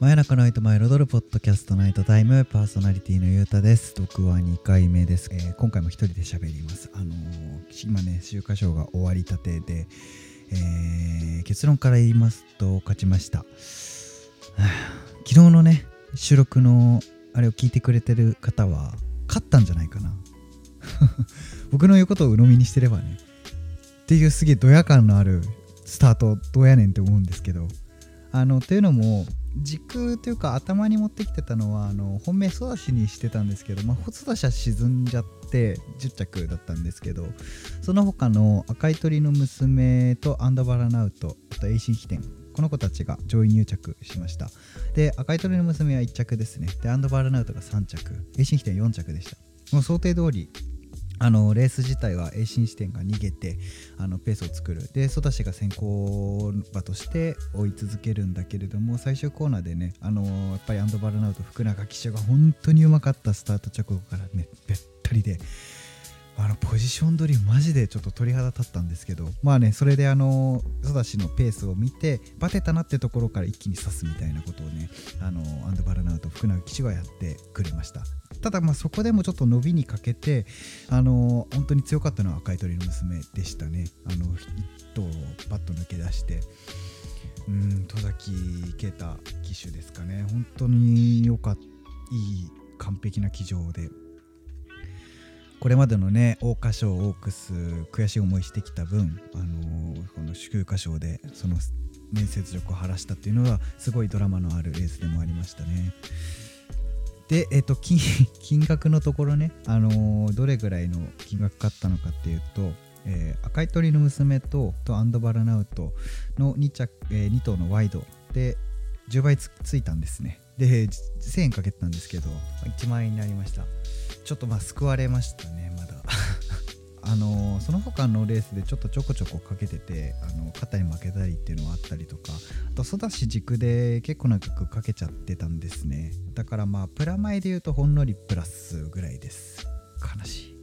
真夜中の愛と前彩るポッドキャストナイトタイムパーソナリティのゆうたです。僕は2回目です、えー今回も一人で喋ります。あのー今ね週刊賞が終わりたてで、えー結論から言いますと勝ちました。昨日のね収録のあれを聞いてくれてる方は勝ったんじゃないかな。僕の言うことを鵜呑みにしてればね。っていうすげえドヤ感のあるスタートどうやねんって思うんですけど。あのというのも軸というか頭に持ってきてたのはあの本命育ちにしてたんですけど、まあ、育ちは沈んじゃって10着だったんですけどその他の赤い鳥の娘とアンダバラナウトあと栄心飛天この子たちが上位入着しました。で赤い鳥の娘は1着ですね。でアンダバラナウトが3着栄心飛天4着でした。もう想定通りあのレース自体は栄進視点が逃げてあのペースを作る。でソダシが先行馬として追い続けるんだけれども最終コーナーでねあのやっぱりアンドバルナウト福永騎手が本当にうまかったスタート直後からねべったりであのポジション取りマジでちょっと鳥肌立ったんですけどまあねそれであのソダシのペースを見てバテたなってところから一気に刺すみたいなことをねあのアンドバルナウト福永騎手はやってくれました。ただまあそこでもちょっと伸びにかけてあの本当に強かったのは赤い鳥の娘でしたね。あの一頭をパッと抜け出して。うん戸崎啓太騎手ですかね。本当に良かったいい完璧な騎乗で。これまでのね桜花賞オークス悔しい思いしてきた分あのこの祝花賞でその面接力を晴らしたっていうのはすごいドラマのあるレースでもありましたね。で、えっと 金額のところね、あのーどれぐらいの金額かったのかっていうと、えー赤い鳥の娘ととアンドバルナウトの 2, 着、え2頭のワイドで10倍つついたんですねで1000円かけてたんですけど1万円になりましたちょっとまあ救われましたねまだ。あのーその他のレースでちょっとちょこちょこかけててあの肩に負けたりっていうのはあったりとかあとソダシ軸で結構長くかけちゃってたんですね。だからまあプラマイで言うとほんのりプラスぐらいです。悲し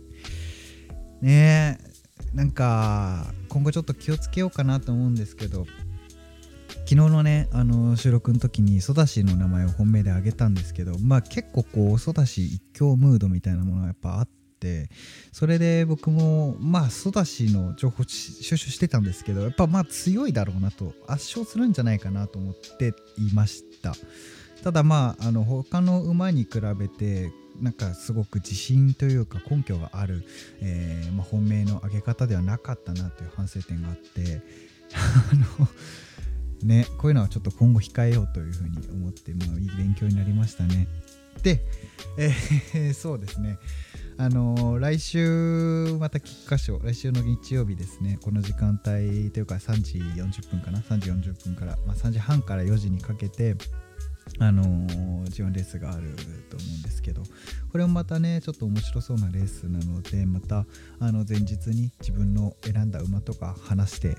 い。ねえなんか今後ちょっと気をつけようかなと思うんですけど昨日のねあの収録の時にソダシの名前を本命で挙げたんですけどまあ結構こうソダシ一強ムードみたいなものがやっぱあってそれで僕もまあソダシの情報収集してたんですけどやっぱまあ強いだろうなと圧勝するんじゃないかなと思っていました。ただまああの他の馬に比べてなんかすごく自信というか根拠がある、えーまあ、本命の上げ方ではなかったなという反省点があってあのねこういうのはちょっと今後控えようというふうに思って、まあ、いい勉強になりましたね。で、えー そうですね。あのー来週また菊花賞来週の日曜日ですね。この時間帯というか3時40分かな。3時40分から、まあ、3時半から4時にかけてあのー、G1 レースがあると思うんですけどこれもまたねちょっと面白そうなレースなのでまたあの前日に自分の選んだ馬とか話して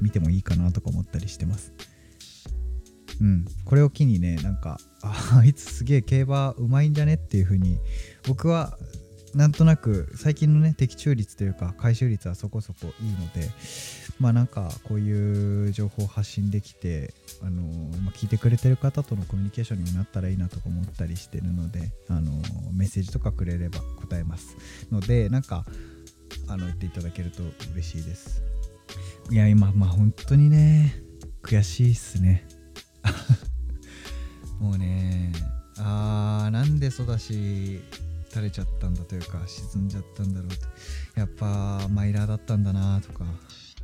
みてもいいかなとか思ったりしてます。うん。これを機にねなんかああいつすげえ競馬うまいんじゃねっていう風に僕はなんとなく最近のね的中率というか回収率はそこそこいいのでまあなんかこういう情報を発信できてあのま、聞いてくれてる方とのコミュニケーションにもなったらいいなとか思ったりしてるのであのメッセージとかくれれば答えますのでなんかあの言っていただけると嬉しいです。いや今まあ本当にね悔しいっすね。もうねあーなんでそうだし垂れちゃったんだというか沈んじゃったんだろうと。やっぱマイラーだったんだなとか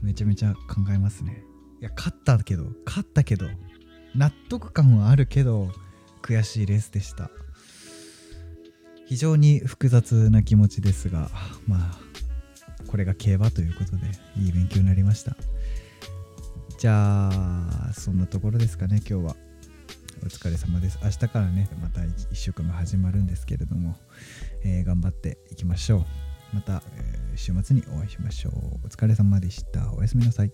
めちゃめちゃ考えますね。いや勝ったけど勝ったけど納得感はあるけど悔しいレースでした。非常に複雑な気持ちですがまあこれが競馬ということでいい勉強になりました。じゃあそんなところですかね今日は。お疲れ様です。明日からねまた1週間が始まるんですけれども、えー頑張っていきましょう。また、えー週末にお会いしましょう。お疲れ様でした。おやすみなさい。